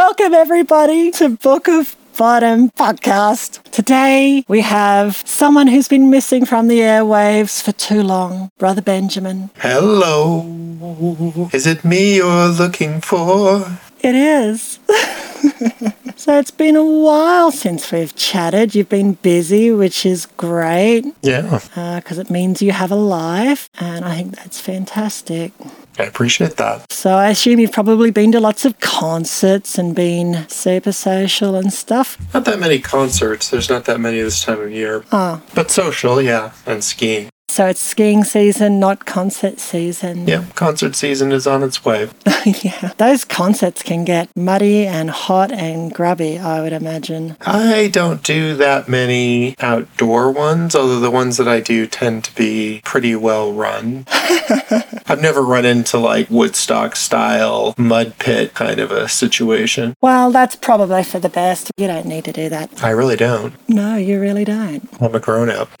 Welcome, everybody, to Book of Boredom podcast. Today we have someone who's been missing from the airwaves for too long, Brother Benjamin. Hello. Is it me you're looking for? It is. so it's been a while since we've chatted. You've been busy, which is great Yeah, uh, because it means you have a life, and I think that's fantastic. I appreciate that. So I assume you've probably been to lots of concerts and been super social and stuff. Not that many concerts. There's not that many this time of year. Oh, But social, yeah, and skiing. So it's skiing season, not concert season. Yeah, concert season is on its way. yeah. Those concerts can get muddy and hot and grubby, I would imagine. I don't do that many outdoor ones, although the ones that I do tend to be pretty well run. I've never run into like Woodstock style mud pit kind of a situation. Well, that's probably for the best. You don't need to do that. I really don't. No, you really don't. I'm a grown up.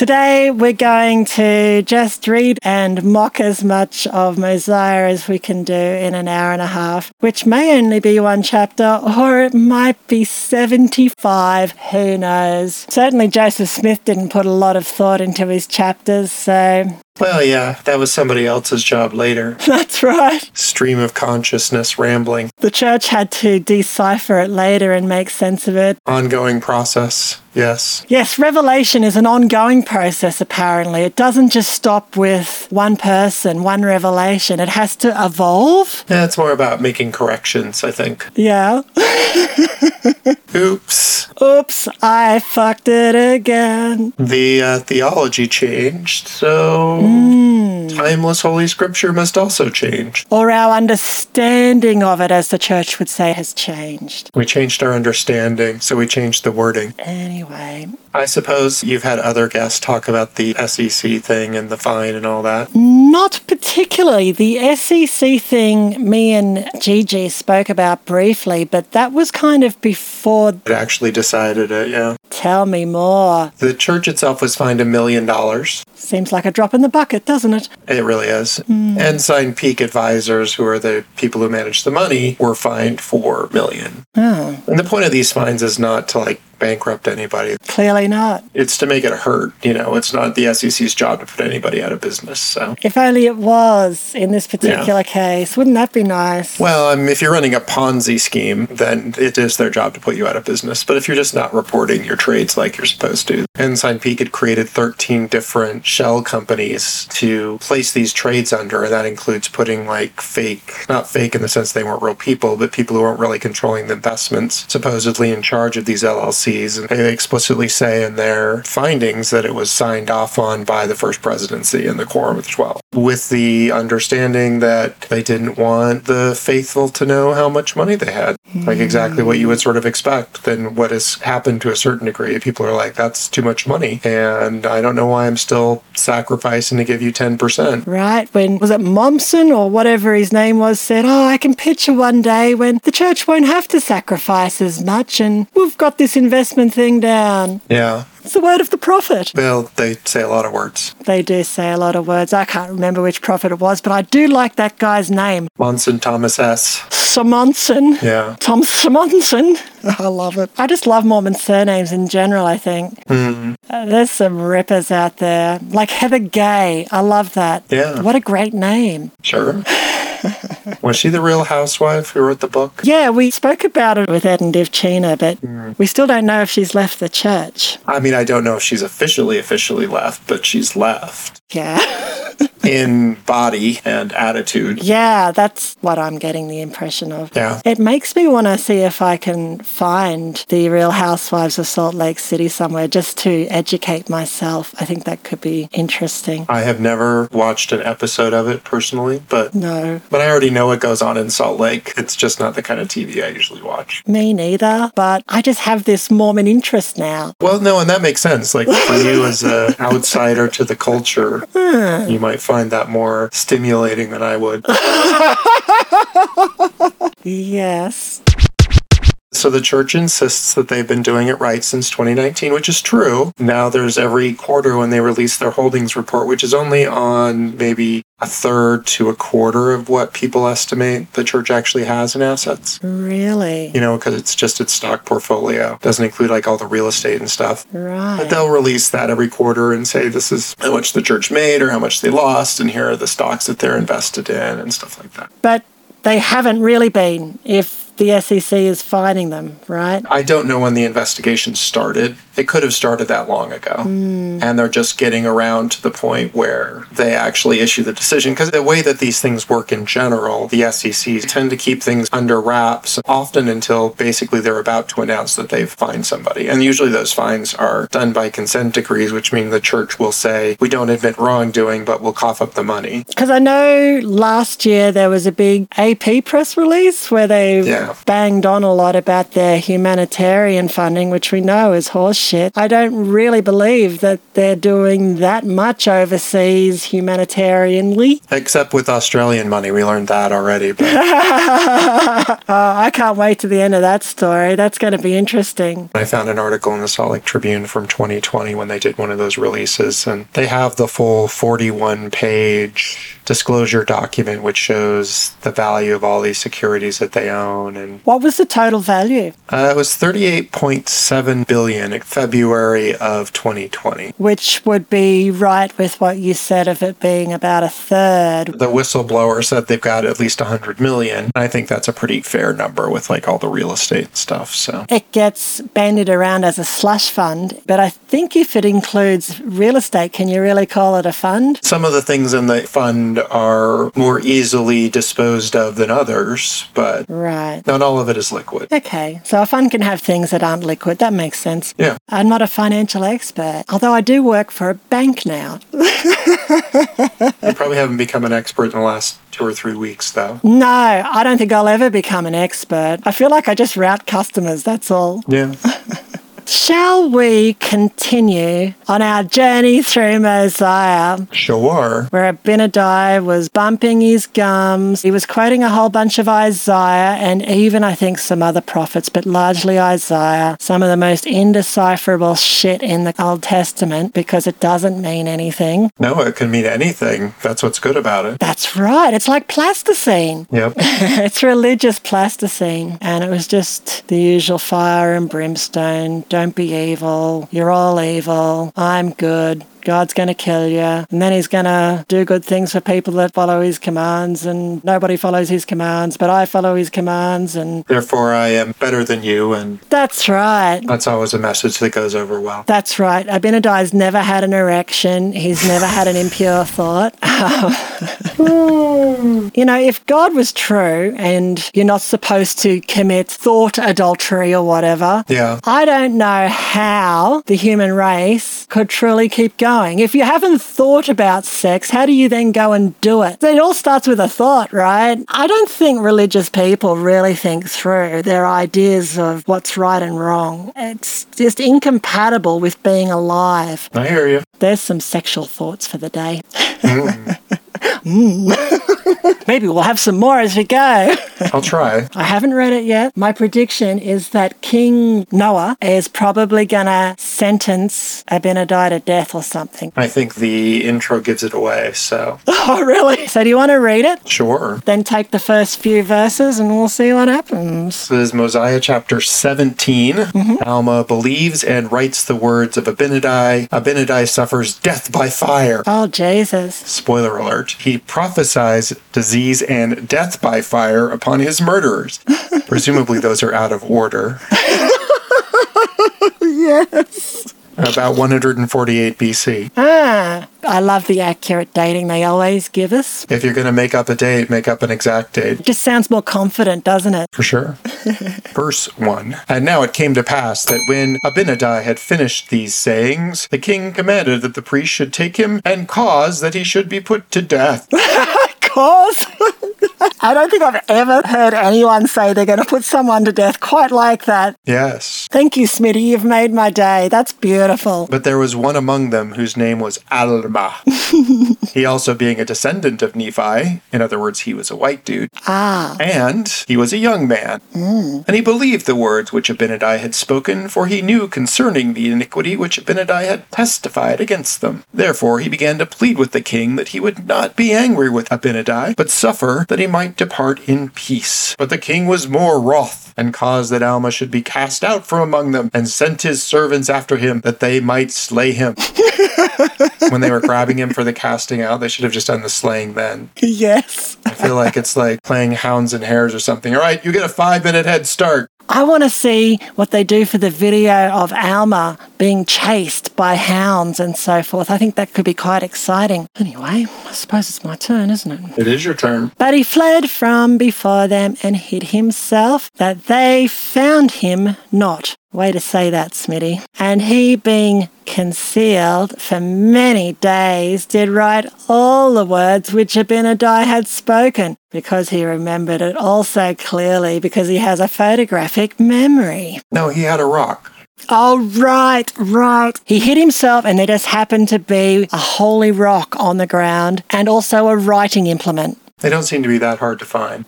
Today, we're going to just read and mock as much of Mosiah as we can do in an hour and a half, which may only be one chapter or it might be 75. Who knows? Certainly, Joseph Smith didn't put a lot of thought into his chapters, so Well, yeah, that was somebody else's job later. that's right. Stream of consciousness rambling. The church had to decipher it later and make sense of it. Ongoing process. Yes. Yes, revelation is an ongoing process, apparently. It doesn't just stop with one person, one revelation. It has to evolve. Yeah, it's more about making corrections, I think. Yeah. Oops. Oops, I fucked it again. The uh, theology changed, so Mm. timeless Holy Scripture must also change. Or our understanding of it, as the church would say, has changed. We changed our understanding, so we changed the wording. Anyway, I suppose you've had other guests talk about the SEC thing and the fine and all that. not particularly. The SEC thing, me and Gigi spoke about briefly, but that was kind of before. It actually decided it, yeah. Tell me more. The church itself was fined a million dollars. Seems like a drop in the bucket, doesn't it? It really is. Hmm. Ensign Peak Advisors, who are the people who manage the money, were fined four million. Oh, And the point of these fines is not to like bankrupt anybody. clearly not. It's to make it hurt. You know, it's not the SEC's job to put anybody out of business. So, If only it was in this particular case. Wouldn't that be nice? well, um, if you're running a Ponzi scheme, then it is their job to put you out of business. But if you're just not reporting your trades like you're supposed to, Ensign Peak had created 13 different shell companies to place these trades under, and that includes putting like fake, not fake in the sense they weren't real people, but people who weren't really controlling the investments, supposedly in charge of these LLCs. And they explicitly say in their findings that it was signed off on by the first presidency and the Quorum of the Twelve, with the understanding that they didn't want the faithful to know how much money they had. Like exactly what you would sort of expect. Then what has happened to a certain degree, people are like, that's too much money. And I don't know why I'm still sacrificing to give you 10%. Right, when was it Monson or whatever his name was said, Oh, I can picture one day when the church won't have to sacrifice as much and we've got this investment thing down. Yeah. It's the word of the prophet. Well, they say a lot of words. They do say a lot of words. I can't remember which prophet it was, but I do like that guy's name. Monson Thomas S. Simonson. Yeah. Tom Simonson. I love it. I just love Mormon surnames in general, I think. Hmm. Uh, there's some rippers out there. Like Heather Gay. I love that. Yeah. What a great name. Sure. Was she the real housewife who wrote the book? Yeah, we spoke about it with Ed and Divchina, but we still don't know if she's left the church. I mean, I don't know if she's officially officially left, but she's left Yeah. in body and attitude. yeah, that's what I'm getting the impression of. Yeah. It makes me want to see if I can find the Real Housewives of Salt Lake City somewhere just to educate myself. I think that could be interesting. I have never watched an episode of it personally, but No, but I already know what goes on in Salt Lake. It's just not the kind of TV I usually watch. me neither, but I just have this Mormon interest now. Well, no, and that makes sense. Like for you as an outsider to the culture, Hmm. you might find that more stimulating than I would. Yes. So the church insists that they've been doing it right since 2019, which is true. Now there's every quarter when they release their holdings report, which is only on maybe a third to a quarter of what people estimate the church actually has in assets. Really? You know, because it's just its stock portfolio. Doesn't include like all the real estate and stuff. Right. But they'll release that every quarter and say this is how much the church made or how much they lost, and here are the stocks that they're invested in and stuff like that. But they haven't really been if the SEC is fining them, right? I don't know when the investigation started. It could have started that long ago. Mm. And they're just getting around to the point where they actually issue the decision. Because the way that these things work in general, the SEC tend to keep things under wraps, often until basically they're about to announce that they've fined somebody. And usually those fines are done by consent decrees, which mean the church will say, we don't admit wrongdoing, but we'll cough up the money. Because I know last year there was a big AP press release where they Yeah. Banged on a lot about their humanitarian funding, which we know is horseshit. I don't really believe that they're doing that much overseas humanitarianly. Except with Australian money. We learned that already. But Oh, I can't wait to the end of that story. That's going to be interesting. I found an article in the Salt Lake Tribune from 2020 when they did one of those releases, and they have the full 41 page disclosure document which shows the value of all these securities that they own. And What was the total value? uh, it was 38.7 billion in February of 2020. Which would be right with what you said of it being about a third. The whistleblower said they've got at least 100 million. I think that's a pretty fair number with like all the real estate stuff. So It gets bandied around as a slush fund, but I think if it includes real estate, can you really call it a fund? some of the things in the fund are more easily disposed of than others, but Right. not all of it is liquid. Okay, so a fund can have things that aren't liquid. That makes sense. Yeah. I'm not a financial expert, although I do work for a bank now. You probably haven't become an expert in the last two or three weeks, though. No, I don't think I'll ever become an expert. I feel like I just route customers, that's all. Yeah. Shall we continue on our journey through Mosiah? Sure. where Abinadi was bumping his gums. He was quoting a whole bunch of Isaiah and even, I think, some other prophets, but largely Isaiah. Some of the most indecipherable shit in the Old Testament because it doesn't mean anything. No, it can mean anything. That's what's good about it. That's right. It's like plasticine. Yep. it's religious plasticine. And it was just the usual fire and brimstone. Don't be evil. You're all evil. I'm good. God's going to kill you. And then he's going to do good things for people that follow his commands. And nobody follows his commands, but I follow his commands. And Therefore, I am better than you, and that's right. that's always a message that goes over well. That's right. Abinadi's never had an erection. He's never had an impure thought. Hmm. you know, if God was true and you're not supposed to commit thought adultery or whatever, Yeah. I don't know how the human race could truly keep going. If you haven't thought about sex, how do you then go and do it? It all starts with a thought, right? I don't think religious people really think through their ideas of what's right and wrong. It's just incompatible with being alive. I hear you. There's some sexual thoughts for the day. Mm. Mm. Maybe we'll have some more as we go. I'll try. I haven't read it yet. My prediction is that King Noah is probably going to sentence Abinadi to death or something. I think the intro gives it away, so Oh, really? So, do you want to read it? sure. Then take the first few verses and we'll see what happens. This is Mosiah chapter 17. Mm-hmm. Alma believes and writes the words of Abinadi. Abinadi suffers death by fire. Oh, Jesus. Spoiler alert. He prophesies disease and death by fire upon his murderers. Presumably, those are out of order. Yes. About 148 BC. Ah, I love the accurate dating they always give us. If you're going to make up a date, make up an exact date. It just sounds more confident, doesn't it? For sure. Verse 1. And now it came to pass that when Abinadi had finished these sayings, the king commanded that the priest should take him and cause that he should be put to death. course. I don't think I've ever heard anyone say they're going to put someone to death quite like that. Yes. Thank you, Smitty. You've made my day. That's beautiful. But there was one among them whose name was Alma. he also being a descendant of Nephi, in other words, he was a white dude, Ah, and he was a young man. Mm. And he believed the words which Abinadi had spoken, for he knew concerning the iniquity which Abinadi had testified against them. Therefore he began to plead with the king that he would not be angry with Abinadi, but suffer that he might depart in peace. But the king was more wroth, and caused that Alma should be cast out from among them, and sent his servants after him, that they might slay him. when they were grabbing him for the casting out, they should have just done the slaying then. yes. I feel like it's like playing hounds and hares or something. All right, you get a five minute head start. I want to see what they do for the video of Alma being chased by hounds and so forth. I think that could be quite exciting. Anyway, I suppose it's my turn, isn't it? It is your turn. But he fled from before them and hid himself, that they found him not. Way to say that, Smitty. And he, being concealed for many days, did write all the words which Abinadi had spoken, because he remembered it all so clearly, because he has a photographic memory. No, he had a rock. Oh, right, right. He hid himself, and there just happened to be a holy rock on the ground and also a writing implement. They don't seem to be that hard to find.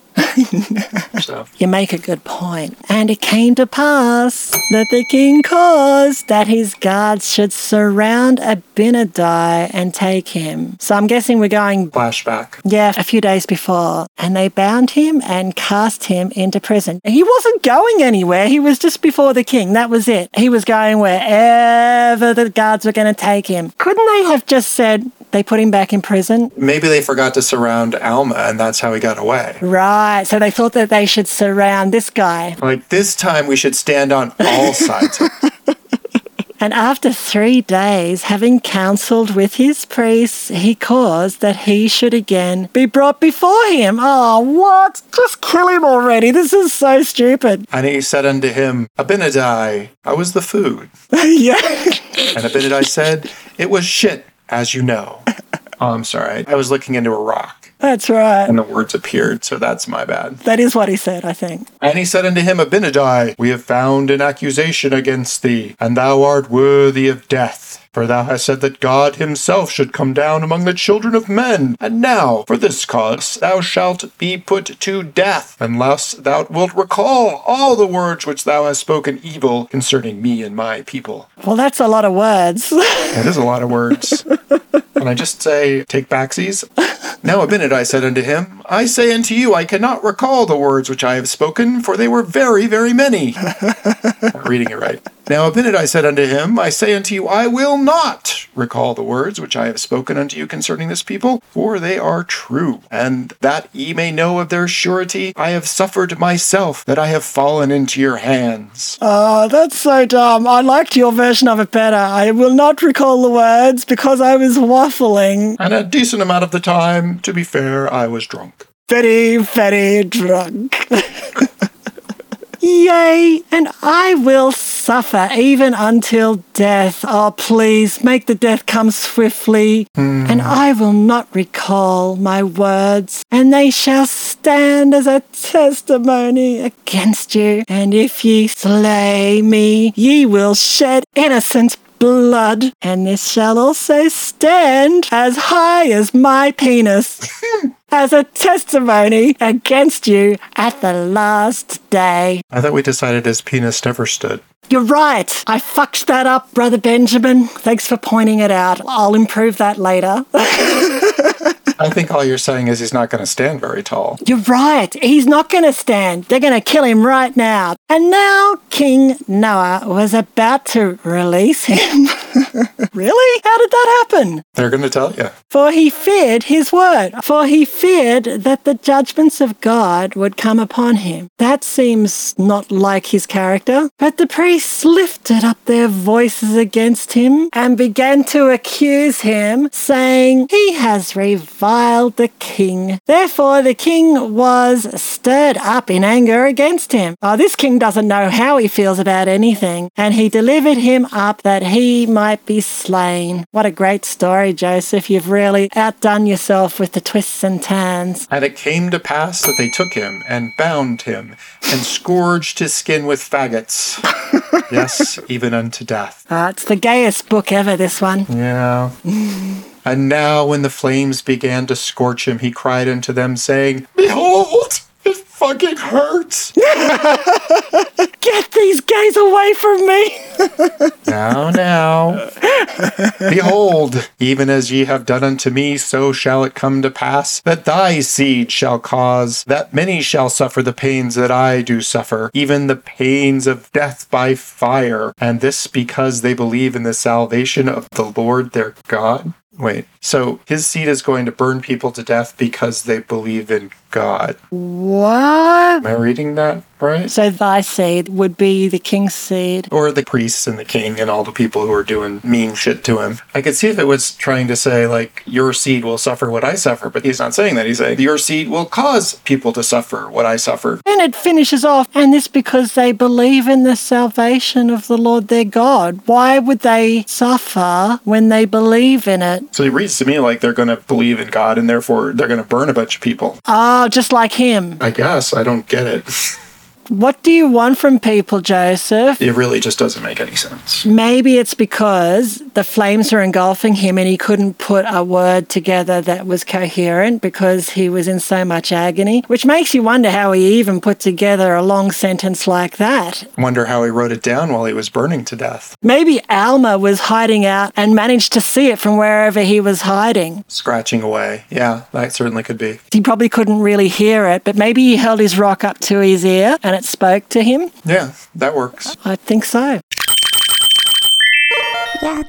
So, You make a good point. And it came to pass that the king caused that his guards should surround Abinadi and take him. So I'm guessing we're going, flashback. yeah, a few days before. And they bound him and cast him into prison. He wasn't going anywhere. He was just before the king. That was it. He was going wherever the guards were going to take him. Couldn't they have just said they put him back in prison? Maybe they forgot to surround Alma, and that's how he got away. Right. So they thought that they should surround this guy. Like, this time we should stand on all sides. And after three days, having counseled with his priests, he caused that he should again be brought before him. Oh, what? Just kill him already. This is so stupid. and he said unto him, Abinadi, I was the food? yeah. And Abinadi said, It was shit, as you know. Oh, I'm sorry. I was looking into a rock, That's right. and the words appeared, so that's my bad. That is what he said, I think. And he said unto him, Abinadi, we have found an accusation against thee, and thou art worthy of death. For thou hast said that God himself should come down among the children of men. And now, for this cause, thou shalt be put to death, unless thou wilt recall all the words which thou hast spoken evil concerning me and my people. Well, that's a lot of words. That is a lot of words. Can I just say, take backsies? Now Abinadi said unto him, I say unto you, I cannot recall the words which I have spoken, for they were very, very many. Reading it right. Now Abinadi said unto him, I say unto you, I will not recall the words which I have spoken unto you concerning this people, for they are true. And that ye may know of their surety, I have suffered myself that I have fallen into your hands. oh, that's so dumb. I liked your version of it better. I will not recall the words because I was waffling. And a decent amount of the time, to be fair, I was drunk. very, very drunk. Yay, and I will suffer even until death. Oh, please make the death come swiftly, hmm. and I will not recall my words, and they shall stand as a testimony against you. And if ye slay me, ye will shed innocent blood, and this shall also stand as high as my penis. As a testimony against you at the last day. I thought we decided his penis never stood. You're right. I fucked that up, Brother Benjamin. Thanks for pointing it out. I'll improve that later. I think all you're saying is he's not going to stand very tall. You're right. He's not going to stand. They're going to kill him right now. And now King Noah was about to release him. really? How did that happen? They're going to tell you. For he feared his word, for he feared that the judgments of God would come upon him. That seems not like his character. But the priests lifted up their voices against him and began to accuse him, saying, He has reviled the king. Therefore the king was stirred up in anger against him. Oh, this king doesn't know how he feels about anything, and he delivered him up that he might might be slain. What a great story, Joseph. You've really outdone yourself with the twists and turns. And it came to pass that they took him and bound him and scourged his skin with faggots. yes, even unto death. Ah, it's the gayest book ever, this one. Yeah. and now, when the flames began to scorch him, he cried unto them, saying, Behold! It fucking hurts. Get these gays away from me. now, now. Behold, even as ye have done unto me, so shall it come to pass that thy seed shall cause that many shall suffer the pains that I do suffer, even the pains of death by fire. And this because they believe in the salvation of the Lord their God. Wait, so his seed is going to burn people to death because they believe in God. What? Am I reading that right? So thy seed would be the king's seed. Or the priests and the king and all the people who are doing mean shit to him. I could see if it was trying to say, like, your seed will suffer what I suffer, but he's not saying that. He's saying, your seed will cause people to suffer what I suffer. And it finishes off, and this because they believe in the salvation of the Lord their God. Why would they suffer when they believe in it? So it reads to me like they're going to believe in God and therefore they're going to burn a bunch of people. Oh, just like him. I guess. I don't get it. What do you want from people, Joseph? It really just doesn't make any sense. Maybe it's because the flames were engulfing him and he couldn't put a word together that was coherent because he was in so much agony, which makes you wonder how he even put together a long sentence like that. Wonder how he wrote it down while he was burning to death. Maybe Alma was hiding out and managed to see it from wherever he was hiding. Scratching away. Yeah, that certainly could be. He probably couldn't really hear it, but maybe he held his rock up to his ear and and it spoke to him. Yeah, that works. I think so. Yeah.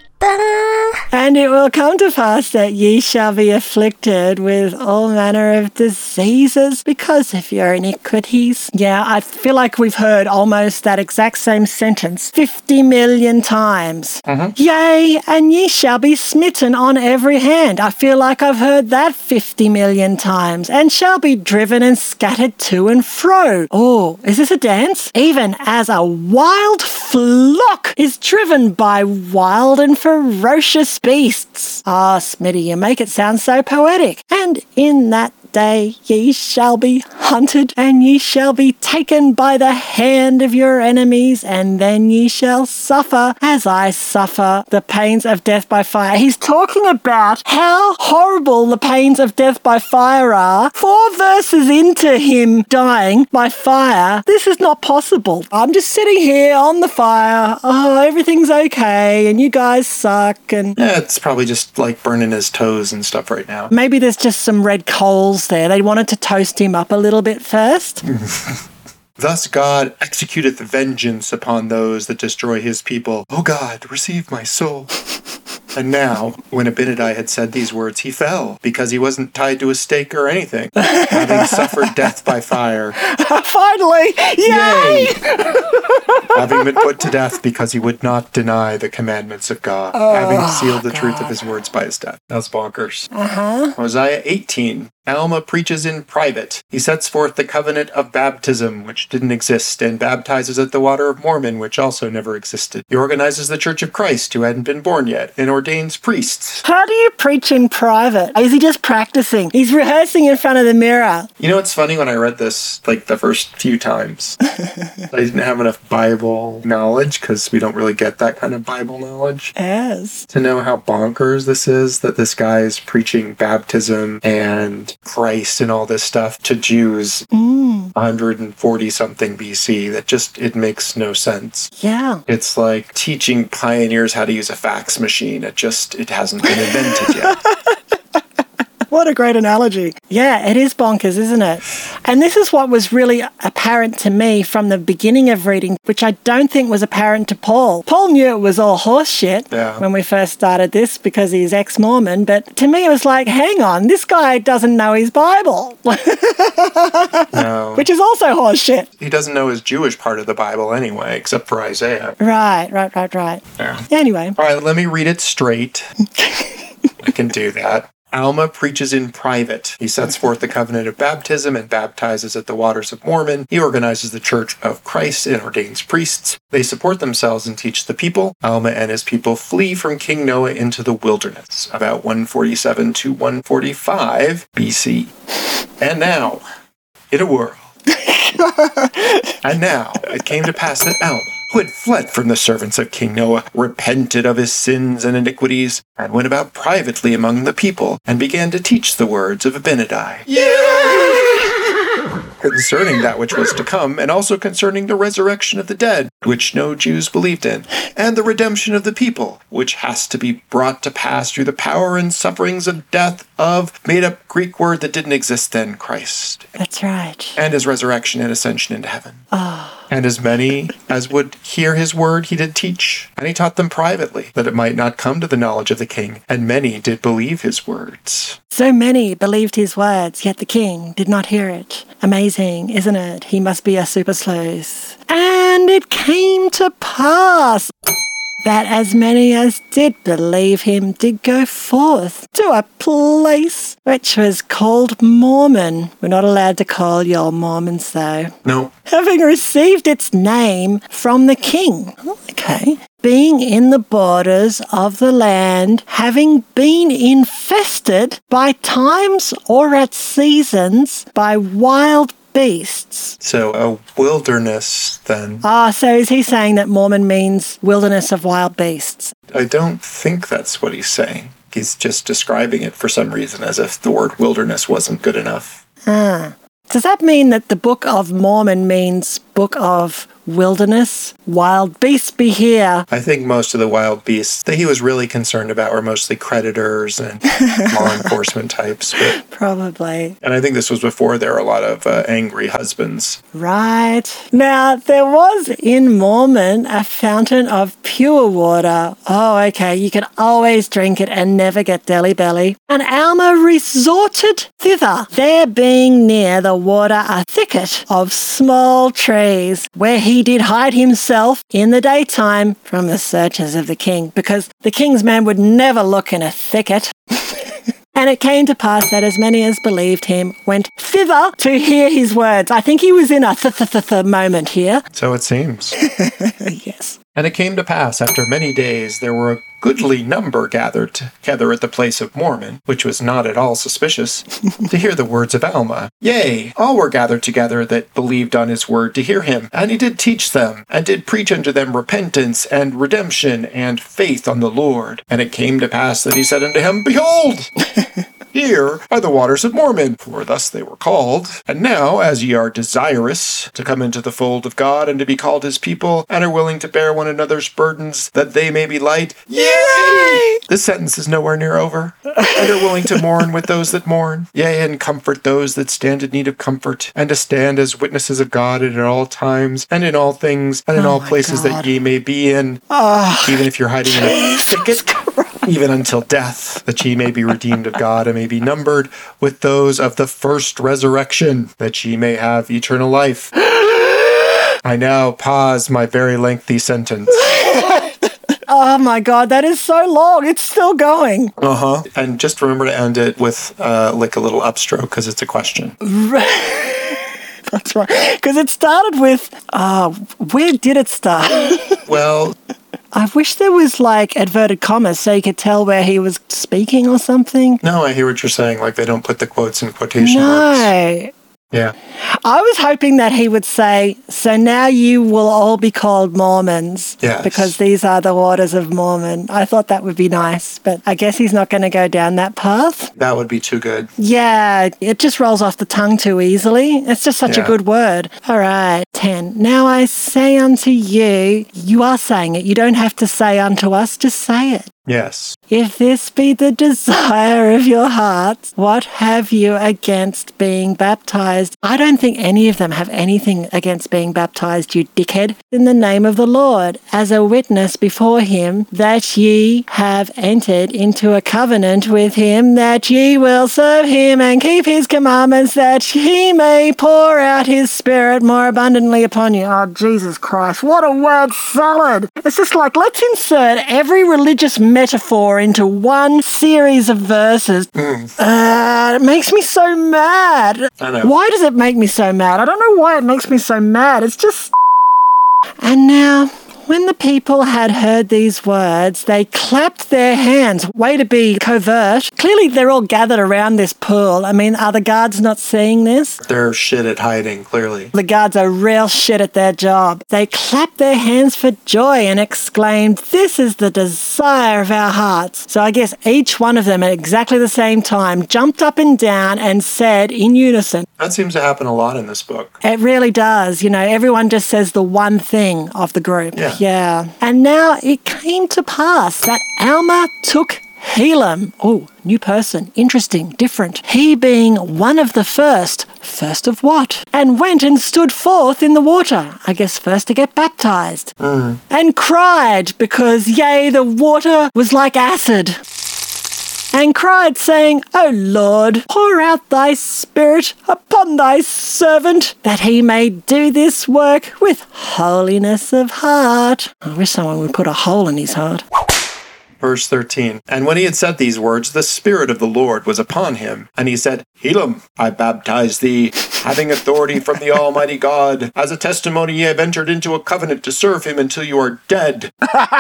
And it will come to pass that ye shall be afflicted with all manner of diseases because of your iniquities. Yeah, I feel like we've heard almost that exact same sentence 50 million times. Mm-hmm. Yea, and ye shall be smitten on every hand. I feel like I've heard that 50 million times and shall be driven and scattered to and fro. Oh, is this a dance? Even as a wild flock is driven by wild and ferocious beasts. Ah, Smitty, you make it sound so poetic. And in that day ye shall be hunted, and ye shall be taken by the hand of your enemies, and then ye shall suffer as I suffer the pains of death by fire. He's talking about how horrible the pains of death by fire are. Four verses into him dying by fire, this is not possible. I'm just sitting here on the fire. Oh, everything's okay, and you guys suck, and Yeah, it's probably just like burning his toes and stuff right now. Maybe there's just some red coals there. They wanted to toast him up a little bit first. Thus God executeth vengeance upon those that destroy his people. O God, receive my soul. And now, when Abinadi had said these words, he fell, because he wasn't tied to a stake or anything, having suffered death by fire, Finally! Yay! having been put to death because he would not deny the commandments of God, having sealed the truth of his words by his death. That's bonkers. Uh-huh. Mosiah 18. Alma preaches in private. He sets forth the covenant of baptism, which didn't exist, and baptizes at the water of Mormon, which also never existed. He organizes the Church of Christ, who hadn't been born yet, and ordains priests. How do you preach in private? Is he just practicing? He's rehearsing in front of the mirror. You know what's funny when I read this, like the first few times? I didn't have enough Bible knowledge, because we don't really get that kind of Bible knowledge. Yes. to know how bonkers this is that this guy is preaching baptism and Christ and all this stuff to Jews Mm, 140 something BC that just it makes no sense. yeah. It's like teaching pioneers how to use a fax machine. Just it hasn't been invented yet. What a great analogy. Yeah, it is bonkers, isn't it? And this is what was really apparent to me from the beginning of reading, which I don't think was apparent to Paul. Paul knew it was all horseshit Yeah. when we first started this because he's ex Mormon, but to me it was like, hang on, this guy doesn't know his Bible, No. which is also horseshit. he doesn't know his Jewish part of the Bible anyway, except for Isaiah. Right, right, right, right. Yeah. Anyway, All right, let me read it straight. I can do that. Alma preaches in private. He sets forth the covenant of baptism and baptizes at the waters of Mormon. He organizes the Church of Christ and ordains priests. They support themselves and teach the people. Alma and his people flee from King Noah into the wilderness, about 147 to 145 BC. And now, in a whirl. and now it came to pass that Alma, who had fled from the servants of King Noah, repented of his sins and iniquities, and went about privately among the people, and began to teach the words of Abinadi. Concerning that which was to come, and also concerning the resurrection of the dead, which no Jews believed in, and the redemption of the people, which has to be brought to pass through the power and sufferings of death of made up Greek word that didn't exist then, Christ, That's right. and his resurrection and ascension into heaven. Oh, And as many as would hear his word, he did teach. And he taught them privately, that it might not come to the knowledge of the king. And many did believe his words. so many believed his words, yet the king did not hear it. Amazing, isn't it? He must be a super sleuth. And it came to pass that as many as did believe him did go forth to a place which was called Mormon. We're not allowed to call y'all Mormons though. No, having received its name from the king. Oh, okay. Being in the borders of the land, having been infested by times or at seasons by wild beasts. so a wilderness then. Ah, so is he saying that Mormon means wilderness of wild beasts? I don't think that's what he's saying. He's just describing it for some reason as if the word wilderness wasn't good enough. Ah. Does that mean that the Book of Mormon means Book of Wilderness? Wild beasts be here. I think most of the wild beasts that he was really concerned about were mostly predators and law enforcement types. But, Probably. and I think this was before there were a lot of uh, angry husbands. Right. Now, there was in Mormon a fountain of pure water. Oh, okay. You could always drink it and never get Delhi belly. And Alma resorted thither, there being near the water a thicket of small trees, where he did hide himself in the daytime from the searchers of the king, because the king's man would never look in a thicket. And it came to pass that as many as believed him went thither to hear his words. I think he was in a th th th th moment here. So it seems. yes. And it came to pass after many days there were goodly number gathered together at the place of Mormon, which was not at all suspicious, to hear the words of Alma. Yea, all were gathered together that believed on his word to hear him. And he did teach them, and did preach unto them repentance and redemption and faith on the Lord. And it came to pass that he said unto him, Behold! Here are the waters of Mormon, for thus they were called. And now, as ye are desirous to come into the fold of God and to be called his people, and are willing to bear one another's burdens, that they may be light, yea! This sentence is nowhere near over. And are willing to mourn with those that mourn, yea, and comfort those that stand in need of comfort, and to stand as witnesses of God at all times, and in all things, and in Oh all places God. that ye may be in, Oh, even if you're hiding in a thicket even until death, that ye may be redeemed of God and may be numbered with those of the first resurrection, that ye may have eternal life. I now pause my very lengthy sentence. oh my God, that is so long. It's still going. Uh huh. And just remember to end it with uh, like a little upstroke because it's a question. That's right. Because it started with, uh, where did it start? Well, I wish there was like inverted commas so you could tell where he was speaking or something. no, I hear what you're saying. Like they don't put the quotes in quotation marks. Yeah. I was hoping that he would say, So now you will all be called Mormons. Yes. Because these are the waters of Mormon. I thought that would be nice, but I guess he's not going to go down that path. That would be too good. Yeah, it just rolls off the tongue too easily. It's just such a good word. All right, 10. Now I say unto you, you are saying it. You don't have to say unto us, just say it. Yes. If this be the desire of your hearts, what have you against being baptized? I don't think any of them have anything against being baptized, you dickhead. In the name of the Lord, as a witness before him that ye have entered into a covenant with him, that ye will serve him and keep his commandments, that he may pour out his spirit more abundantly upon you. Oh, Jesus Christ, what a word salad! It's just like, let's insert every religious metaphor into one series of verses. Uh, it makes me so mad. I know. Why does it make me so mad? I don't know why it makes me so mad. It's just. And now, when the people had heard these words, they clapped their hands. Way to be covert. Clearly, they're all gathered around this pool. I mean, are the guards not seeing this? They're shit at hiding, clearly. The guards are real shit at their job. They clapped their hands for joy and exclaimed, This is the desire of our hearts. So I guess each one of them at exactly the same time jumped up and down and said in unison, That seems to happen a lot in this book. It really does. You know, everyone just says the one thing of the group. Yeah. Yeah. And now it came to pass that Alma took Helam. Oh, new person. Interesting. Different. He being one of the first. First of what? And went and stood forth in the water. I guess first to get baptized. Mm. And cried because, yea, the water was like acid and cried, saying, O Lord, pour out thy Spirit upon thy servant, that he may do this work with holiness of heart. I wish someone would put a hole in his heart. Verse 13. And when he had said these words, the Spirit of the Lord was upon him. And he said, Helam, I baptize thee, having authority from the Almighty God. As a testimony, ye have entered into a covenant to serve him until you are dead,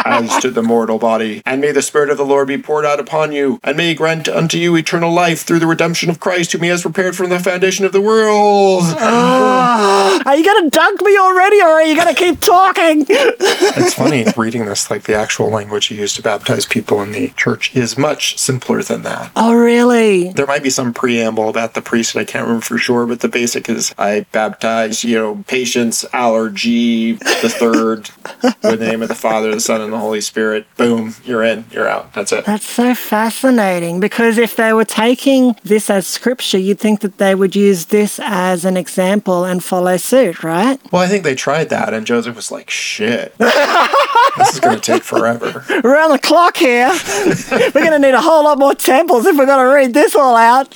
as to the mortal body. And may the Spirit of the Lord be poured out upon you, and may he grant unto you eternal life through the redemption of Christ, whom he has prepared from the foundation of the world. Ah, are you going to dunk me already, or are you going to keep talking? It's funny reading this, like the actual language he used to baptize people in the church is much simpler than that. oh, really? There might be some preamble about the priest, I can't remember for sure, but the basic is I baptize, you know, patience, allergy, the third, the name of the Father, the Son, and the Holy Spirit. Boom, you're in, you're out. That's it. That's so fascinating because if they were taking this as scripture, you'd think that they would use this as an example and follow suit, right? Well, I think they tried that, and Joseph was like, shit, this is going to take forever. Around the clock here. We're going to need a whole lot more temples if we're going to read this all out.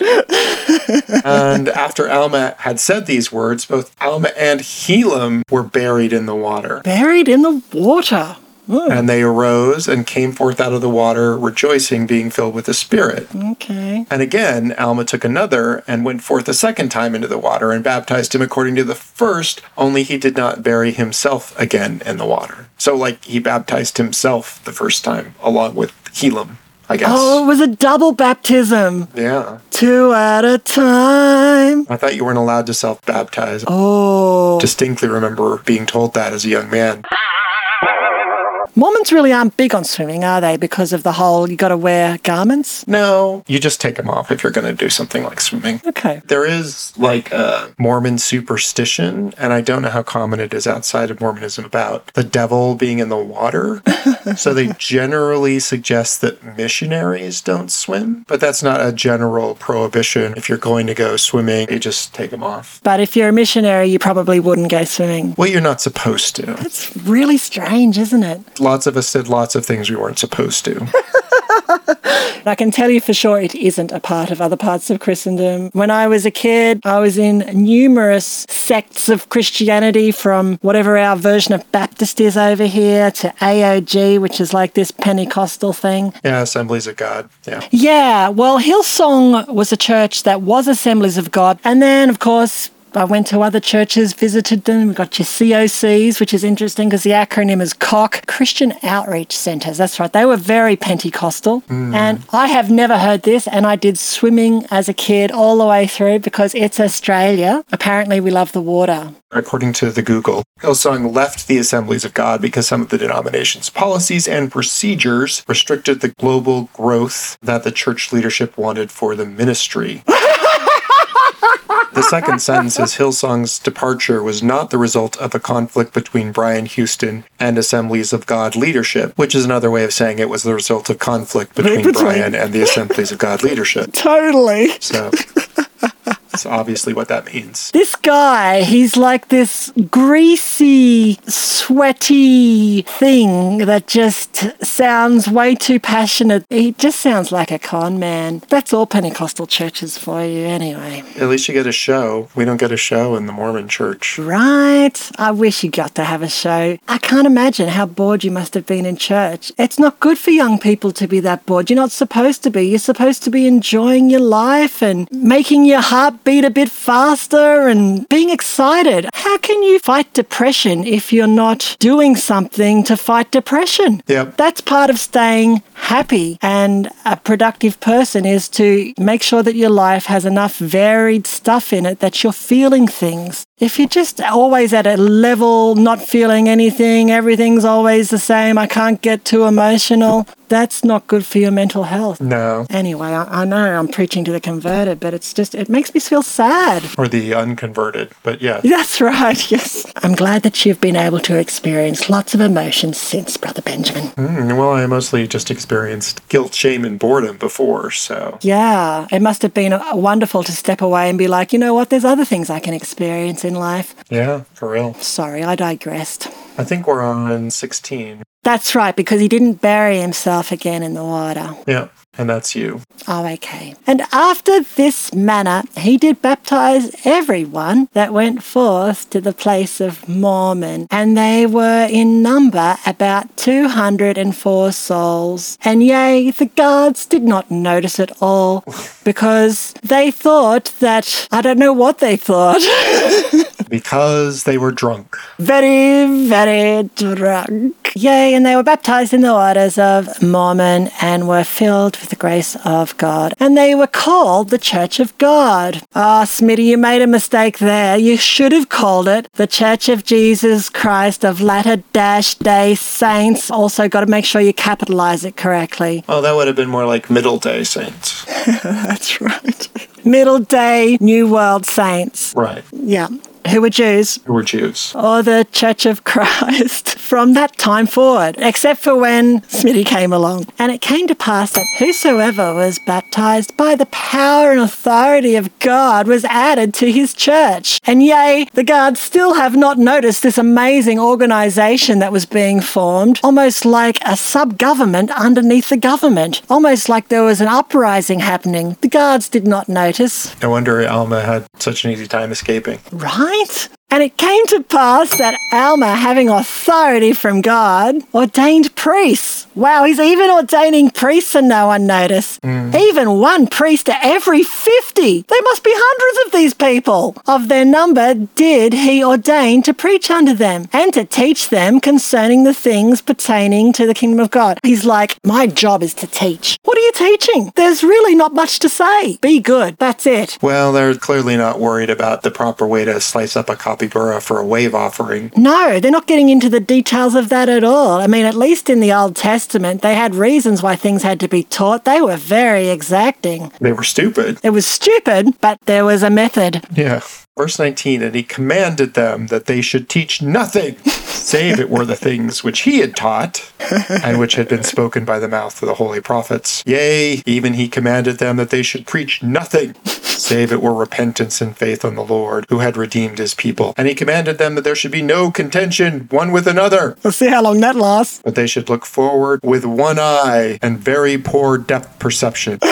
And after Alma had said these words, both Alma and Helam were buried in the water. Buried in the water. Ooh, And they arose and came forth out of the water, rejoicing, being filled with the Spirit. okay. And again, Alma took another and went forth a second time into the water and baptized him according to the first, only he did not bury himself again in the water. So, like, he baptized himself the first time, along with Helam, I guess. Oh, it was a double baptism. Yeah. Two at a time. I thought you weren't allowed to self baptize. Oh. Distinctly remember being told that as a young man. Mormons really aren't big on swimming, are they? Because of the whole you got to wear garments? No, you just take them off if you're going to do something like swimming. Okay. There is like a Mormon superstition, and I don't know how common it is outside of Mormonism about the devil being in the water. so they generally suggest that missionaries don't swim, but that's not a general prohibition. If you're going to go swimming, you just take them off. But if you're a missionary, you probably wouldn't go swimming. Well, you're not supposed to. It's really strange, isn't it? Lots of us did lots of things we weren't supposed to. I can tell you for sure it isn't a part of other parts of Christendom. When I was a kid, I was in numerous sects of Christianity from whatever our version of Baptist is over here to AOG, which is like this Pentecostal thing. yeah, Assemblies of God. Yeah. Yeah, well, Hillsong was a church that was Assemblies of God. And then, of course, I went to other churches, visited them. We got your COCs, which is interesting because the acronym is COC, Christian Outreach Centres. That's right. They were very Pentecostal. Mm. And I have never heard this. And I did swimming as a kid all the way through because it's Australia. Apparently, we love the water. According to the Google, Hillsong left the Assemblies of God because some of the denomination's policies and procedures restricted the global growth that the church leadership wanted for the ministry. The second sentence is Hillsong's departure was not the result of a conflict between Brian Houston and Assemblies of God leadership, which is another way of saying it was the result of conflict between Between- Brian and the Assemblies of God leadership. Totally. So That's obviously what that means. This guy, he's like this greasy, sweaty thing that just sounds way too passionate. He just sounds like a con man. That's all Pentecostal churches for you, anyway. At least you get a show. We don't get a show in the Mormon church. Right. I wish you got to have a show. I can't imagine how bored you must have been in church. It's not good for young people to be that bored. You're not supposed to be. You're supposed to be enjoying your life and making your heart beat a bit faster and being excited. How can you fight depression if you're not doing something to fight depression? Yep. That's part of staying happy and a productive person is to make sure that your life has enough varied stuff in it that you're feeling things. If you're just always at a level, not feeling anything, everything's always the same, I can't get too emotional, that's not good for your mental health. No. Anyway, I, I know I'm preaching to the converted, but it's just, it makes me feel sad. Or the unconverted. But yeah. That's right, yes. I'm glad that you've been able to experience lots of emotions since, Brother Benjamin. Mm, well, I mostly just experienced guilt, shame, and boredom before, so. Yeah, it must have been uh, wonderful to step away and be like, you know what, there's other things I can experience in life. Yeah, for real. Sorry, I digressed. I think we're on 16. That's right, because he didn't bury himself again in the water. Yeah, and that's you. Oh, okay. And after this manner, he did baptize everyone that went forth to the place of Mormon, and they were in number about 204 souls. And yea, the guards did not notice it all because they thought that, I don't know what they thought. Because they were drunk. very, very drunk. Yea, and they were baptized in the waters of Mormon and were filled with the grace of God. And they were called the Church of God. Ah, Smitty, you made a mistake there. You should have called it the Church of Jesus Christ of Latter Dash Day Saints. Also, got to make sure you capitalize it correctly. Oh, that would have been more like Middle Day Saints. That's right. Middle Day New World Saints. Right. Yeah. Who were Jews. Who were Jews. or the Church of Christ from that time forward, except for when Smitty came along. And it came to pass that whosoever was baptized by the power and authority of God was added to his church. And yea, the guards still have not noticed this amazing organization that was being formed, almost like a sub government underneath the government, almost like there was an uprising happening. The guards did not notice. No wonder Alma had such an easy time escaping. Right? point. And it came to pass that Alma, having authority from God, ordained priests. Wow, he's even ordaining priests and no one noticed. Mm. Even one priest to every 50. There must be hundreds of these people. Of their number did he ordain to preach unto them and to teach them concerning the things pertaining to the kingdom of God. He's like, my job is to teach. What are you teaching? There's really not much to say. Be good. That's it. Well, they're clearly not worried about the proper way to slice up a capybara for a wave offering. No, they're not getting into the details of that at all. I mean, at least in the Old Testament, they had reasons why things had to be taught. They were very exacting. They were stupid. It was stupid, but there was a method. Yeah. Verse 19, and he commanded them that they should teach nothing, save it were the things which he had taught, and which had been spoken by the mouth of the holy prophets. Yea, even he commanded them that they should preach nothing, save it were repentance and faith on the Lord, who had redeemed his people. And he commanded them that there should be no contention one with another, We'll see how long that lasts. but they should look forward with one eye and very poor depth perception.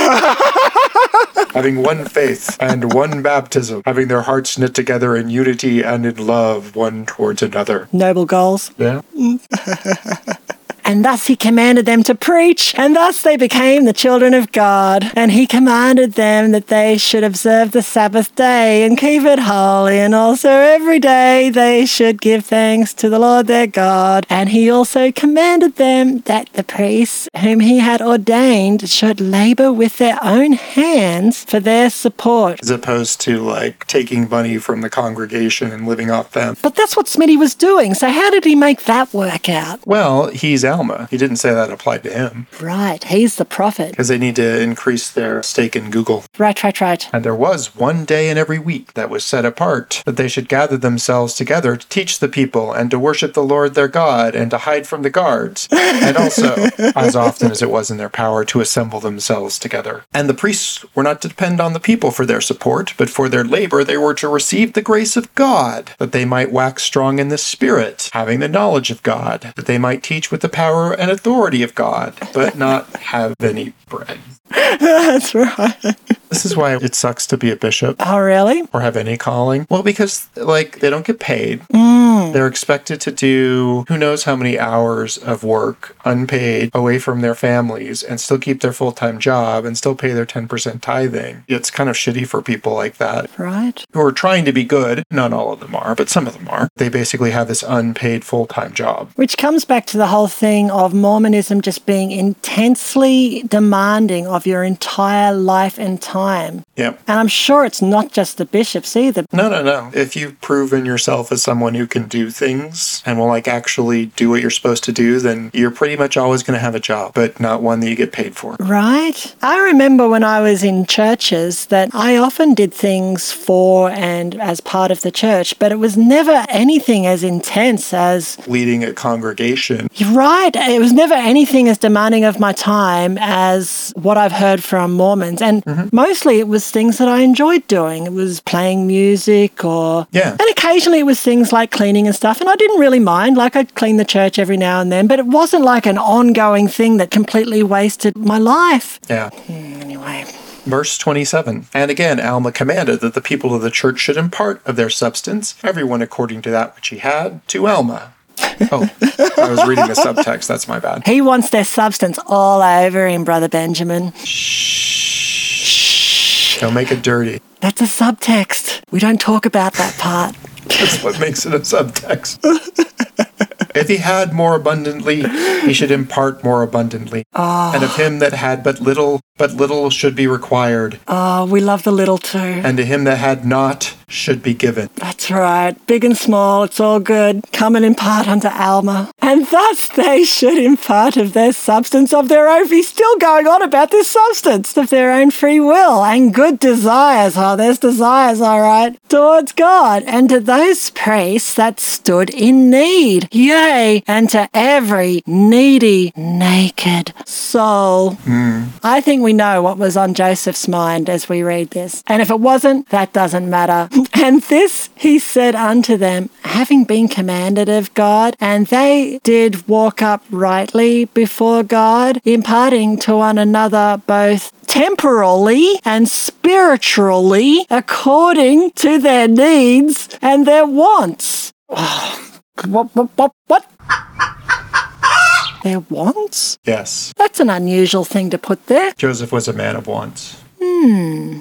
having one faith and one baptism, having their hearts knit together in unity and in love one towards another. Noble goals. Yeah. And thus he commanded them to preach, and thus they became the children of God. And he commanded them that they should observe the Sabbath day and keep it holy, and also every day they should give thanks to the Lord their God. And he also commanded them that the priests whom he had ordained should labor with their own hands for their support. As opposed to like taking money from the congregation and living off them. But that's what Smitty was doing, so how did he make that work out? Well, he's Alma. Alma. He didn't say that applied to him Right. He's the prophet. because they need to increase their stake in Google. Right, right, right. And there was one day in every week that was set apart that they should gather themselves together to teach the people and to worship the Lord their God and to hide from the guards. And also, as often as it was in their power, to assemble themselves together. And the priests were not to depend on the people for their support, but for their labor they were to receive the grace of God, that they might wax strong in the Spirit, having the knowledge of God, that they might teach with the power and authority of God, but not have any bread. That's right. This is why it sucks to be a bishop Oh, really? or have any calling? Well, because like they don't get paid. Mm. They're expected to do who knows how many hours of work unpaid away from their families and still keep their full time job and still pay their 10% tithing. It's kind of shitty for people like that Right. who are trying to be good. Not all of them are, but some of them are. They basically have this unpaid full time job. Which comes back to the whole thing of Mormonism just being intensely demanding of your entire life and time. Yep. And I'm sure it's not just the bishops either. No, no, no. If you've proven yourself as someone who can do things and will like actually do what you're supposed to do, then you're pretty much always going to have a job, but not one that you get paid for. Right. I remember when I was in churches that I often did things for and as part of the church, but it was never anything as intense as, Leading a congregation. right, it was never anything as demanding of my time as what I've heard from Mormons. And mm-hmm. mostly it was things that I enjoyed doing. It was playing music or. Yeah. And occasionally it was things like cleaning and stuff. And I didn't really mind. Like I'd clean the church every now and then, but it wasn't like an ongoing thing that completely wasted my life. Yeah. Hmm, anyway. Verse 27. And again, Alma commanded that the people of the church should impart of their substance, everyone according to that which he had, to Alma. Oh, I was reading the subtext. That's my bad. He wants their substance all over him, Brother Benjamin. Shh. Don't make it dirty. That's a subtext. We don't talk about that part. That's what makes it a subtext. if he had more abundantly, he should impart more abundantly. Ah. And of him that had but little, but little should be required. Oh, we love the little too. And to him that had not should be given. That's right. Big and small, it's all good. Come and impart unto Alma. And thus they should impart of their substance of their own. He's still going on about this substance of their own free will and good desires. Oh, there's desires, all right, towards God. And to those priests that stood in need. Yea, and to every needy, naked soul. Hmm. I think we know what was on Joseph's mind as we read this. And if it wasn't, that doesn't matter. And this he said unto them, having been commanded of God, and they did walk uprightly before God, imparting to one another both temporally and spiritually according to their needs and their wants. what, what, what, what? Their wants? Yes. That's an unusual thing to put there. Joseph was a man of wants. Hmm.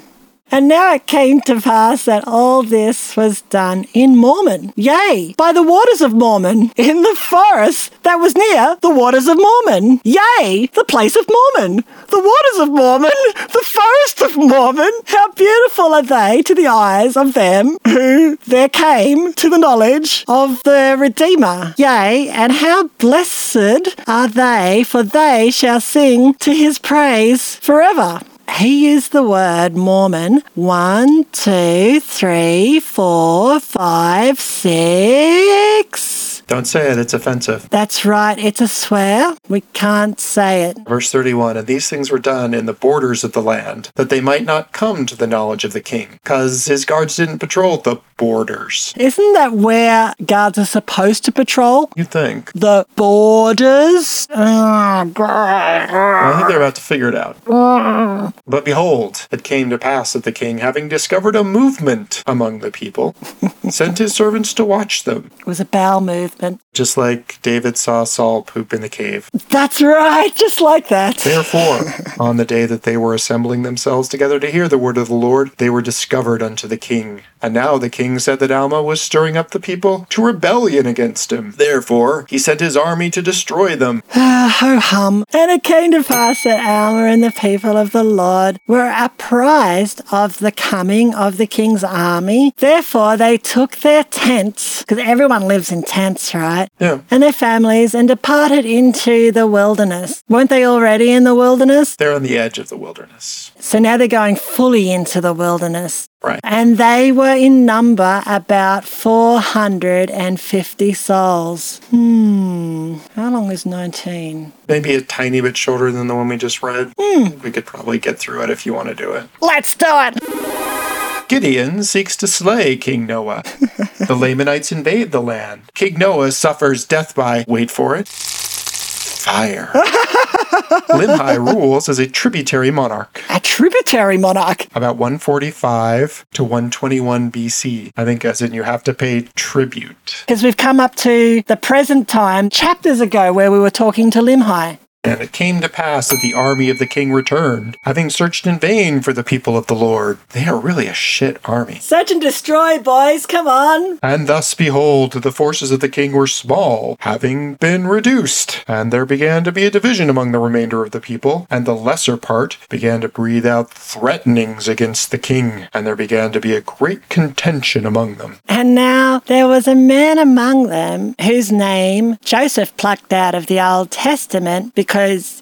And now it came to pass that all this was done in Mormon, yea, by the waters of Mormon, in the forest that was near the waters of Mormon, yea, the place of Mormon, the waters of Mormon, the forest of Mormon. How beautiful are they to the eyes of them who there came to the knowledge of the Redeemer, yea, and how blessed are they, for they shall sing to his praise forever. He used the word Mormon one, two, three, four, five, six. Don't say it, it's offensive. That's right, it's a swear. We can't say it. Verse 31 And these things were done in the borders of the land, that they might not come to the knowledge of the king, because his guards didn't patrol the borders. Isn't that where guards are supposed to patrol? You think? The borders? Oh, God. Well, I think they're about to figure it out. Mm. But behold, it came to pass that the king, having discovered a movement among the people, sent his servants to watch them, It was a bowel movement. just like David saw Saul poop in the cave. That's right, just like that. Therefore, on the day that they were assembling themselves together to hear the word of the Lord, they were discovered unto the king And now the king said that Alma was stirring up the people to rebellion against him. Therefore, he sent his army to destroy them. Ah, ho hum. And it came to pass that Alma and the people of the Lord were apprised of the coming of the king's army. Therefore, they took their tents, because everyone lives in tents, right? Yeah. And their families and departed into the wilderness. Weren't they already in the wilderness? They're on the edge of the wilderness. So now they're going fully into the wilderness. Right. And they were in number about 450 souls. Hmm. How long is 19? Maybe a tiny bit shorter than the one we just read. Hmm. We could probably get through it if you want to do it. Let's do it! Gideon seeks to slay King Noah. the Lamanites invade the land. King Noah suffers death by, wait for it, fire. Limhi rules as a tributary monarch. A tributary monarch. About 145 to 121 BC. I think, as in you have to pay tribute. Because we've come up to the present time chapters ago where we were talking to Limhi. And it came to pass that the army of the king returned, having searched in vain for the people of the Lord. They are really a shit army. Search and destroy, boys, come on. And thus, behold, the forces of the king were small, having been reduced. And there began to be a division among the remainder of the people, and the lesser part began to breathe out threatenings against the king, and there began to be a great contention among them. And now there was a man among them whose name Joseph plucked out of the Old Testament because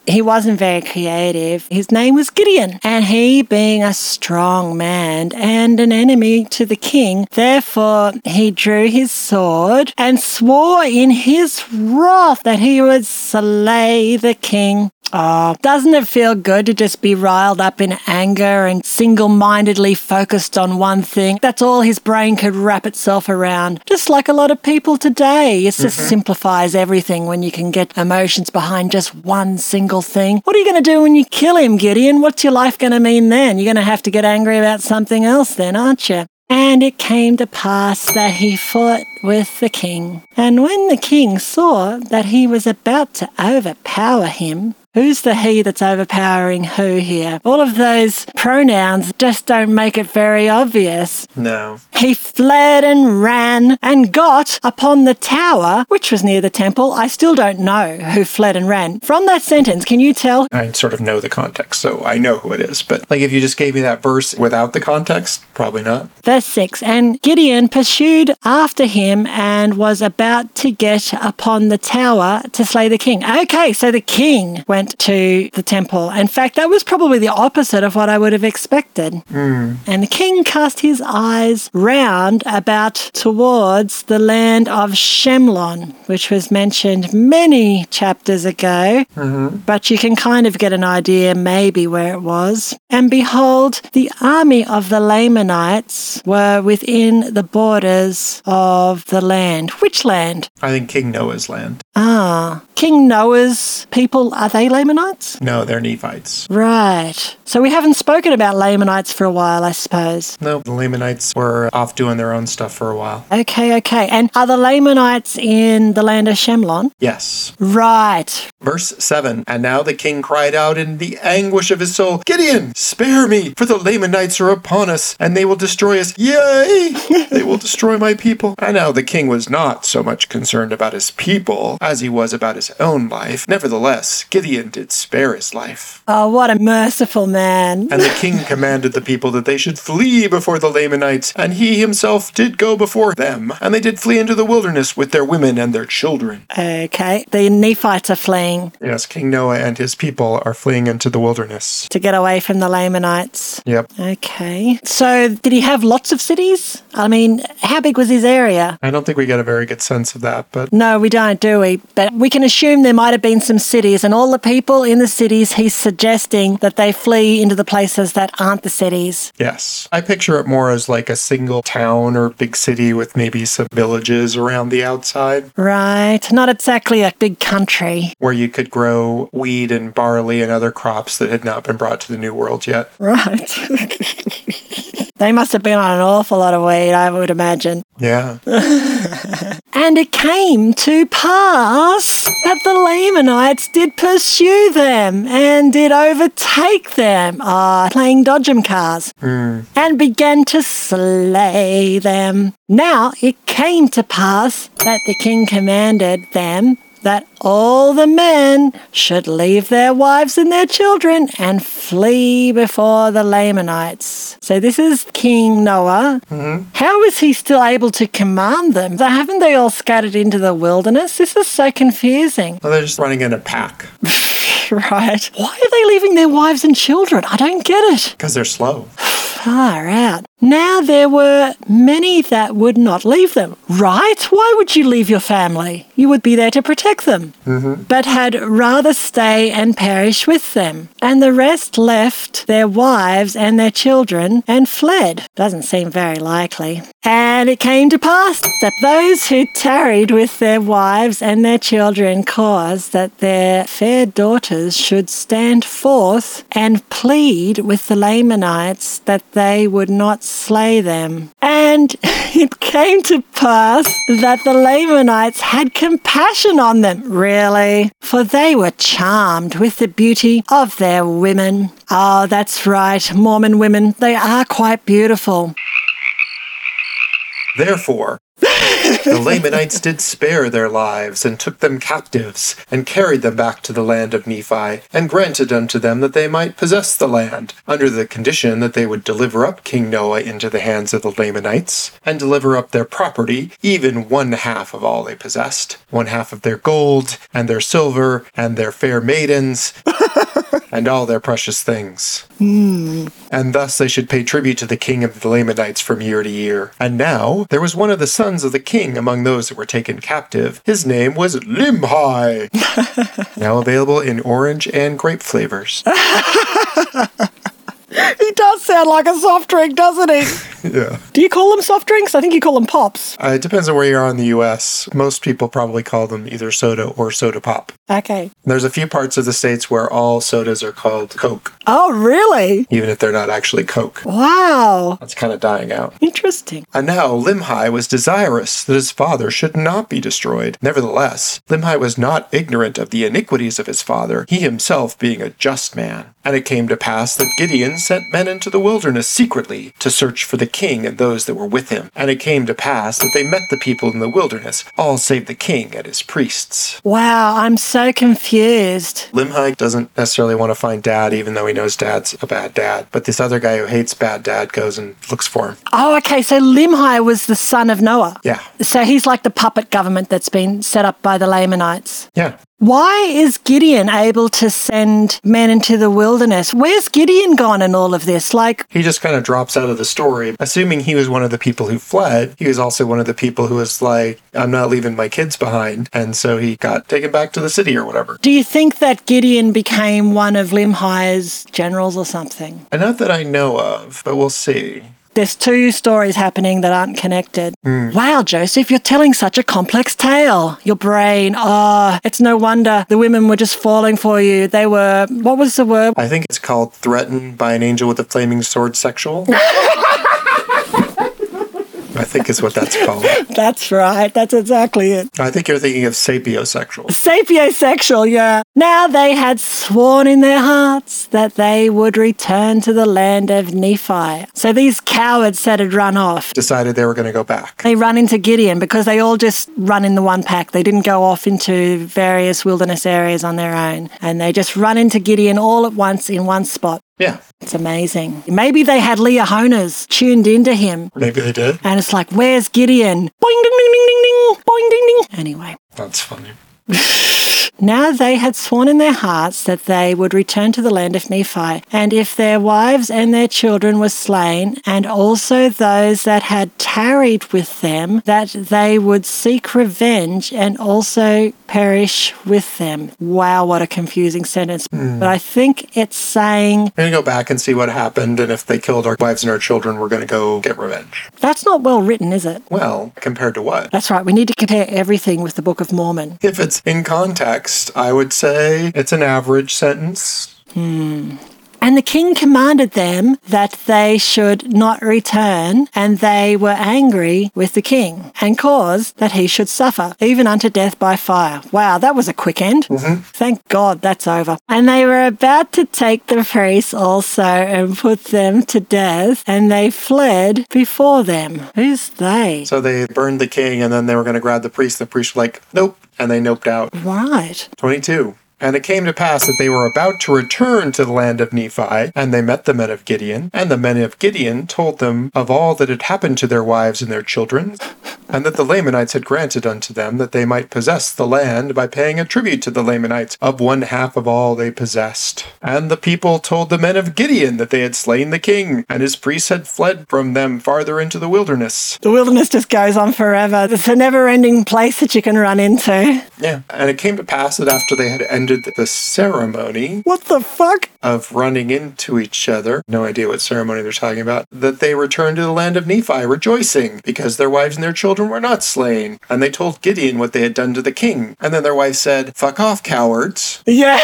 he wasn't very creative. His name was Gideon, and he, being a strong man and an enemy to the king, therefore he drew his sword and swore in his wrath that he would slay the king. Oh, doesn't it feel good to just be riled up in anger and single mindedly focused on one thing? That's all his brain could wrap itself around. Just like a lot of people today. It just mm-hmm. simplifies everything when you can get emotions behind just one single thing. What are you going to do when you kill him, Gideon? What's your life going to mean then? You're going to have to get angry about something else then, aren't you? And it came to pass that he fought with the king. And when the king saw that he was about to overpower him, Who's the he that's overpowering who here? All of those pronouns just don't make it very obvious. No. He fled and ran and got upon the tower, which was near the temple. I still don't know who fled and ran. From that sentence, can you tell? I sort of know the context, so I know who it is. But like if you just gave me that verse without the context, probably not. Verse 6 And Gideon pursued after him and was about to get upon the tower to slay the king. Okay, so the king went to the temple. In fact, that was probably the opposite of what I would have expected. And the king cast his eyes round about towards the land of Shemlon, which was mentioned many chapters ago, but you can kind of get an idea maybe where it was. And behold, the army of the Lamanites were within the borders of the land. Which land? I think King Noah's land. Ah, King Noah's people, are they Lamanites? No, they're Nephites. Right. So we haven't spoken about Lamanites for a while, I suppose. No, the Lamanites were off doing their own stuff for a while. Okay, okay. And are the Lamanites in the land of Shemlon? Yes. Right. Verse 7 And now the king cried out in the anguish of his soul, Gideon, spare me, for the Lamanites are upon us, and they will destroy us. Yea! they will destroy my people. And now the king was not so much concerned about his people as he was about his own life. Nevertheless, Gideon did spare his life. Oh, what a merciful man. And the king commanded the people that they should flee before the Lamanites, and he himself did go before them. And they did flee into the wilderness with their women and their children. Okay. The Nephites are fleeing Yes, King Noah and his people are fleeing into the wilderness. to get away from the Lamanites. Yep. Okay. So did he have lots of cities? I mean, how big was his area? I don't think we get a very good sense of that, but No, we don't, do we? But we can assume there might have been some cities, and all the people in the cities, he's suggesting that they flee into the places that aren't the cities. yes. I picture it more as like a single town or big city with maybe some villages around the outside Right. Not exactly a big country. where you could grow wheat and barley and other crops that had not been brought to the New World yet. Right. they must have been on an awful lot of weed, I would imagine. Yeah. And it came to pass that the Lamanites did pursue them and did overtake them, ah, playing dodgem cars, and began to slay them. Now it came to pass that the king commanded them that all the men should leave their wives and their children and flee before the Lamanites. So this is King Noah. Mm-hmm. How is he still able to command them? Haven't they all scattered into the wilderness? This is so confusing. Well, they're just running in a pack Right. Why are they leaving their wives and children? I don't get it. because they're slow. Far out. Now there were many that would not leave them. Right? Why would you leave your family? You would be there to protect them. Mm-hmm. But had rather stay and perish with them. And the rest left their wives and their children and fled. Doesn't seem very likely. And it came to pass that those who tarried with their wives and their children caused that their fair daughters should stand forth and plead with the Lamanites that they would not slay them. And it came to pass that the Lamanites had compassion on them, really, for they were charmed with the beauty of their women. Oh, that's right, Mormon women, they are quite beautiful. Therefore, the Lamanites did spare their lives, and took them captives, and carried them back to the land of Nephi, and granted unto them that they might possess the land, under the condition that they would deliver up King Noah into the hands of the Lamanites, and deliver up their property, even one half of all they possessed, one half of their gold, and their silver, and their fair maidens, and all their precious things. Hmm. And thus they should pay tribute to the king of the Lamanites from year to year. And now there was one of the sons of the king among those that were taken captive. His name was Limhi. now available in orange and grape flavors. He does sound like a soft drink, doesn't he? yeah. Do you call them soft drinks? I think you call them pops. Uh, it depends on where you are in the US. Most people probably call them either soda or soda pop. Okay. There's a few parts of the states where all sodas are called Coke, Oh, really? even if they're not actually Coke. Wow. That's kind of dying out. Interesting. And now Limhi was desirous that his father should not be destroyed. Nevertheless, Limhi was not ignorant of the iniquities of his father, he himself being a just man. And it came to pass that Gideon sent men into the wilderness secretly to search for the king and those that were with him. And it came to pass that they met the people in the wilderness, all save the king and his priests. Wow, I'm so confused. Limhi doesn't necessarily want to find dad, even though he knows dad's a bad dad. But this other guy who hates bad dad goes and looks for him. Oh, okay. So Limhi was the son of Noah. Yeah. So he's like the puppet government that's been set up by the Lamanites. Yeah. Why is Gideon able to send men into the wilderness? Where's Gideon gone in all of this? Like, He just kind of drops out of the story. Assuming he was one of the people who fled, he was also one of the people who was like, I'm not leaving my kids behind. And so he got taken back to the city or whatever. do you think that Gideon became one of Limhi's generals or something? Not that I know of, but we'll see. There's two stories happening that aren't connected. Wow, Joseph, you're telling such a complex tale. Your brain, ah, it's no wonder the women were just falling for you. They were, what was the word? I think it's called Threatened by an Angel with a Flaming Sword Sexual. I think is what that's called. That's right. That's exactly it. I think you're thinking of sapiosexual. Sapiosexual, yeah. Now they had sworn in their hearts that they would return to the land of Nephi. So these cowards that had run off, Decided they were going to go back. they run into Gideon because they all just run in the one pack. They didn't go off into various wilderness areas on their own. And they just run into Gideon all at once in one spot. Yeah, It's amazing. Maybe they had Liahonas tuned into him. maybe they did. And it's like, where's Gideon? Boing, ding, ding, ding, ding, ding. Boing, ding, ding. Anyway. That's funny. Now they had sworn in their hearts that they would return to the land of Nephi, and if their wives and their children were slain, and also those that had tarried with them, that they would seek revenge and also perish with them. Wow, what a confusing sentence. Hmm. But I think it's saying We're going to go back and see what happened, and if they killed our wives and our children, we're going to go get revenge. that's not well written, is it? Well, compared to what? That's right, we need to compare everything with the Book of Mormon. If it's in context, I would say it's an average sentence. Hmm. And the king commanded them that they should not return, and they were angry with the king, and caused that he should suffer, even unto death by fire. Wow, that was a quick end. Mm-hmm. Thank God that's over. And they were about to take the priests also and put them to death, and they fled before them. Who's they? So they burned the king and then they were going to grab the priest. The priest was like, nope. And they noped out. Right. 22. And it came to pass that they were about to return to the land of Nephi, and they met the men of Gideon. And the men of Gideon told them of all that had happened to their wives and their children, and that the Lamanites had granted unto them that they might possess the land by paying a tribute to the Lamanites of one half of all they possessed. And the people told the men of Gideon that they had slain the king, and his priests had fled from them farther into the wilderness. The wilderness just goes on forever. It's a never ending place that you can run into. Yeah. And it came to pass that after they had ended the ceremony, What the fuck? of running into each other. No idea what ceremony they're talking about. That they returned to the land of Nephi, rejoicing, because their wives and their children were not slain. And they told Gideon what they had done to the king. And then their wife said, Fuck off, cowards. Yeah.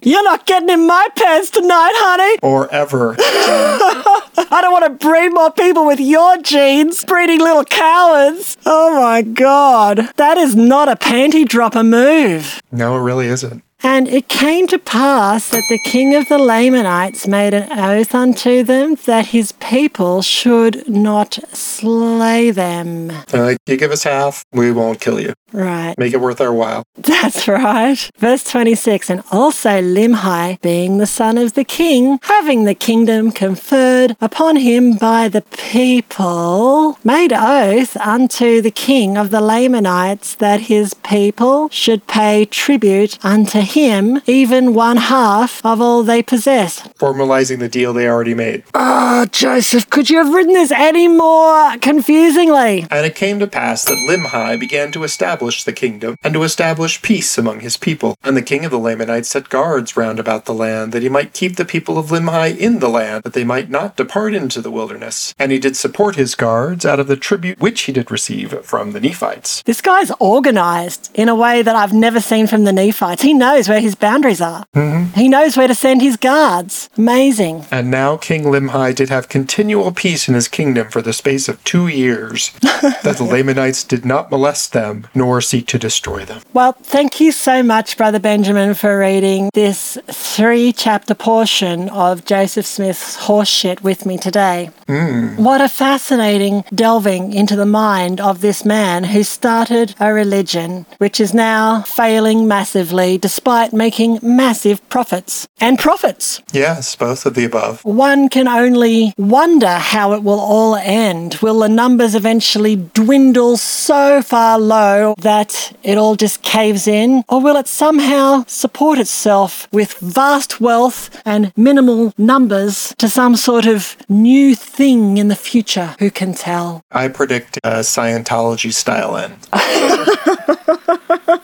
You're not getting in my pants tonight, honey. Or ever. I don't want to breed more people with your genes, breeding little cowards. Oh my god. That is not a panty dropper move. no, it really isn't. And it came to pass that the king of the Lamanites made an oath unto them that his people should not slay them. They're like, You give us half, we won't kill you. Right. Make it worth our while. That's right. Verse 26 And also Limhi, being the son of the king, having the kingdom conferred upon him by the people, made oath unto the king of the Lamanites that his people should pay tribute unto him, even one half of all they possessed. Formalizing the deal they already made. Oh, Joseph, could you have written this any more confusingly? And it came to pass that Limhi began to establish the kingdom, and to establish peace among his people. And the king of the Lamanites set guards round about the land, that he might keep the people of Limhi in the land, that they might not depart into the wilderness. And he did support his guards out of the tribute which he did receive from the Nephites. This guy's organized in a way that I've never seen from the Nephites. He knows where his boundaries are. Mm-hmm. He knows where to send his guards. Amazing. And now King Limhi did have continual peace in his kingdom for the space of two years, that the Lamanites did not molest them, nor seek to destroy them. Well, thank you so much, Brother Benjamin, for reading this three chapter portion of Joseph Smith's horseshit with me today. Hmm. What a fascinating delving into the mind of this man who started a religion which is now failing massively despite making massive profits. And profits. Yes, both of the above. One can only wonder how it will all end. Will the numbers eventually dwindle so far low that it all just caves in? Or will it somehow support itself with vast wealth and minimal numbers to some sort of new thing in the future? Who can tell? I predict a Scientology style end.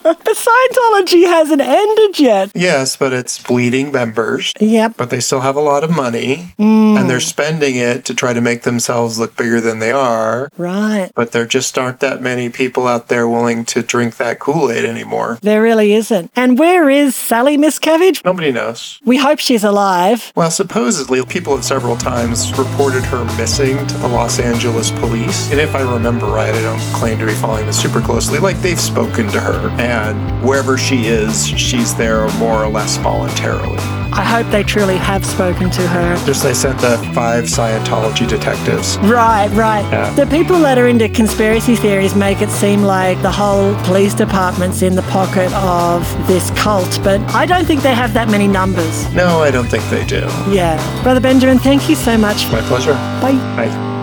But Scientology hasn't ended yet. Yes, but it's bleeding members. Yep. But they still have a lot of money, mm. and they're spending it to try to make themselves look bigger than they are. Right. But there just aren't that many people out there willing to drink that Kool Aid anymore. There really isn't. And where is Sally Miscavige? Nobody knows. We hope she's alive. Well, supposedly, people have several times reported her missing to the Los Angeles police. And if I remember right, I don't claim to be following this super closely. Like, they've spoken to her, and wherever she is, she's there more or less voluntarily. I hope they truly have spoken to her. Just they sent the five Scientology detectives. Right, right. Yeah. The people that are into conspiracy theories make it seem like the whole police department's in the pocket of this cult, but I don't think they have that many numbers. No, I don't think they do. Yeah. Brother Benjamin, thank you so much. My pleasure. Bye. Bye.